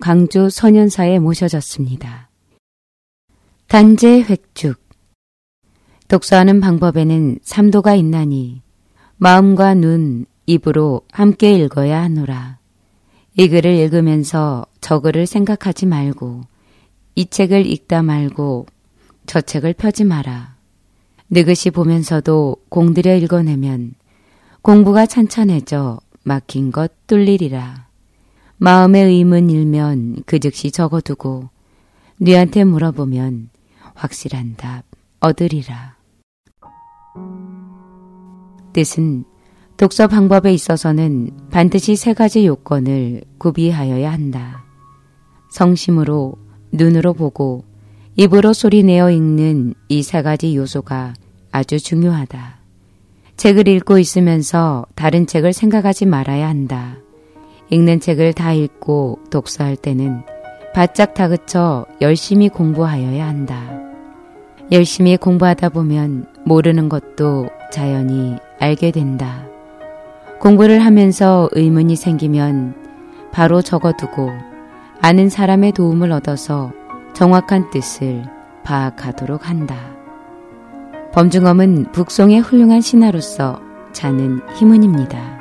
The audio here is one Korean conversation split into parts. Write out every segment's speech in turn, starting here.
강주 선현사에 모셔졌습니다. 단제 획죽 독서하는 방법에는 삼도가 있나니 마음과 눈, 입으로 함께 읽어야 하노라. 이 글을 읽으면서 저 글을 생각하지 말고 이 책을 읽다 말고 저 책을 펴지 마라. 느긋이 보면서도 공들여 읽어내면 공부가 찬찬해져 막힌 것 뚫리리라. 마음의 의문 일면 그 즉시 적어두고 뉘한테 물어보면 확실한 답 얻으리라. 뜻은 독서 방법에 있어서는 반드시 세 가지 요건을 구비하여야 한다. 성심으로, 눈으로 보고, 입으로 소리내어 읽는 이 세 가지 요소가 아주 중요하다. 책을 읽고 있으면서 다른 책을 생각하지 말아야 한다. 읽는 책을 다 읽고 독서할 때는 바짝 다그쳐 열심히 공부하여야 한다. 열심히 공부하다 보면 모르는 것도 자연히 알게 된다. 공부를 하면서 의문이 생기면 바로 적어두고 아는 사람의 도움을 얻어서 정확한 뜻을 파악하도록 한다. 범중엄은 북송의 훌륭한 신하로서 자는 희문입니다.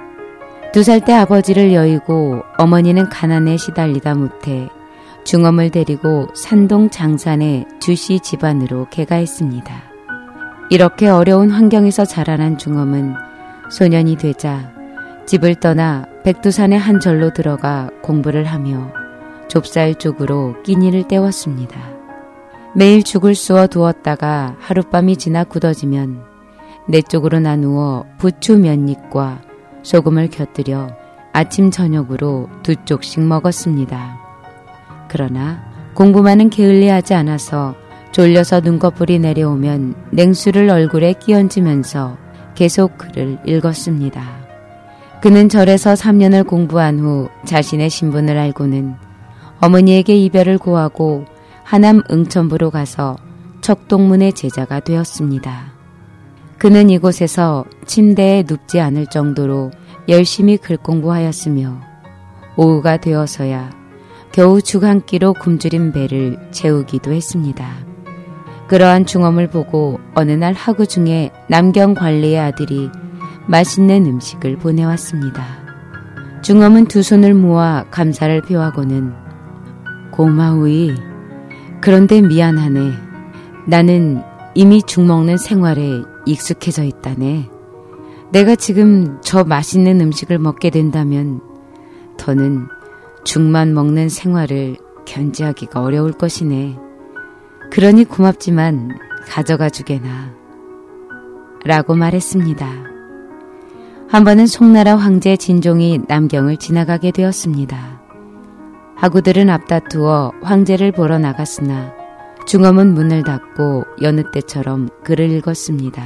두 살 때 아버지를 여의고 어머니는 가난에 시달리다 못해 중엄을 데리고 산동 장산의 주씨 집안으로 개가했습니다. 이렇게 어려운 환경에서 자라난 중엄은 소년이 되자 집을 떠나 백두산의 한 절로 들어가 공부를 하며 좁쌀 쪽으로 끼니를 때웠습니다. 매일 죽을 쑤어 두었다가 하룻밤이 지나 굳어지면 네 쪽으로 나누어 부추 면잎과 소금을 곁들여 아침 저녁으로 두 쪽씩 먹었습니다. 그러나 공부만은 게을리하지 않아서 졸려서 눈꺼풀이 내려오면 냉수를 얼굴에 끼얹으면서 계속 글을 읽었습니다. 그는 절에서 3년을 공부한 후 자신의 신분을 알고는 어머니에게 이별을 고하고 하남 응천부로 가서 척동문의 제자가 되었습니다. 그는 이곳에서 침대에 눕지 않을 정도로 열심히 글 공부하였으며 오후가 되어서야 겨우 죽 한 끼로 굶주린 배를 채우기도 했습니다. 그러한 중엄을 보고 어느 날 하구 중에 남경 관리의 아들이 맛있는 음식을 보내왔습니다. 중엄은 두 손을 모아 감사를 표하고는 고마우이. 그런데 미안하네. 나는 이미 죽 먹는 생활에 익숙해져 있다네. 내가 지금 저 맛있는 음식을 먹게 된다면 더는 죽만 먹는 생활을 견지하기가 어려울 것이네. 그러니 고맙지만 가져가 주게나. 라고 말했습니다. 한 번은 송나라 황제 진종이 남경을 지나가게 되었습니다. 하구들은 앞다투어 황제를 보러 나갔으나 중엄은 문을 닫고 여느 때처럼 글을 읽었습니다.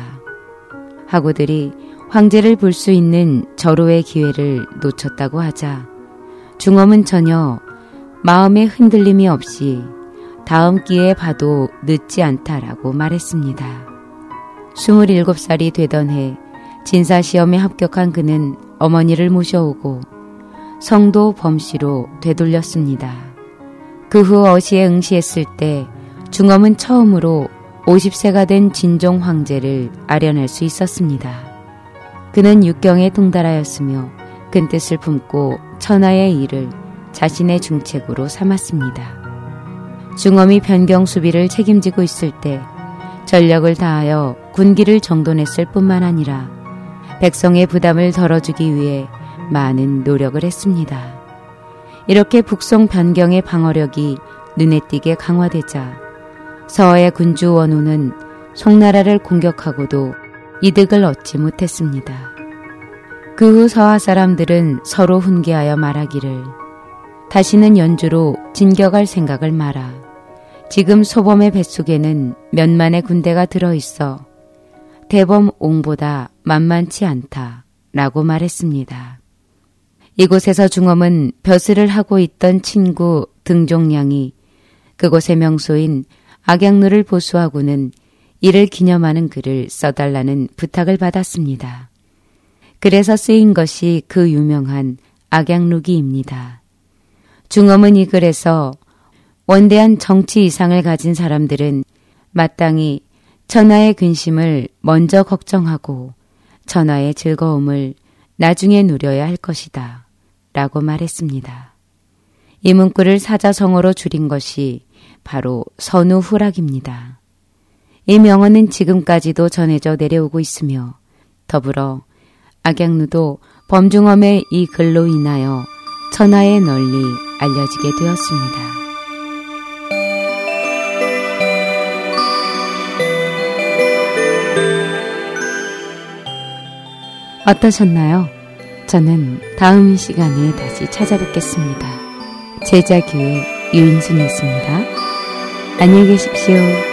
하구들이 황제를 볼 수 있는 절호의 기회를 놓쳤다고 하자 중엄은 전혀 마음의 흔들림이 없이 다음 기회에 봐도 늦지 않다라고 말했습니다. 27살이 되던 해 진사시험에 합격한 그는 어머니를 모셔오고 성도 범씨로 되돌렸습니다. 그 후 어시에 응시했을 때 중엄은 처음으로 50세가 된 진종 황제를 아련할 수 있었습니다. 그는 육경에 통달하였으며 큰 뜻을 품고 천하의 일을 자신의 중책으로 삼았습니다. 중엄이 변경 수비를 책임지고 있을 때 전력을 다하여 군기를 정돈했을 뿐만 아니라 백성의 부담을 덜어주기 위해 많은 노력을 했습니다. 이렇게 북송 변경의 방어력이 눈에 띄게 강화되자 서의 군주 원우는 송나라를 공격하고도 이득을 얻지 못했습니다. 그 후 서하 사람들은 서로 훈계하여 말하기를 다시는 연주로 진격할 생각을 마라. 지금 소범의 뱃속에는 몇만의 군대가 들어있어 대범 옹보다 만만치 않다. 라고 말했습니다. 이곳에서 중엄은 벼슬을 하고 있던 친구 등종량이 그곳의 명소인 악양루를 보수하고는 이를 기념하는 글을 써달라는 부탁을 받았습니다. 그래서 쓰인 것이 그 유명한 악양루기입니다. 중엄은 이 글에서 원대한 정치 이상을 가진 사람들은 마땅히 천하의 근심을 먼저 걱정하고 천하의 즐거움을 나중에 누려야 할 것이다. 라고 말했습니다. 이 문구를 사자성어로 줄인 것이 바로 선우후락입니다. 이 명언은 지금까지도 전해져 내려오고 있으며 더불어 악양루도 범중엄의 이 글로 인하여 천하에 널리 알려지게 되었습니다. 어떠셨나요? 저는 다음 시간에 다시 찾아뵙겠습니다. 제자교회 유인순이었습니다. 안녕히 계십시오.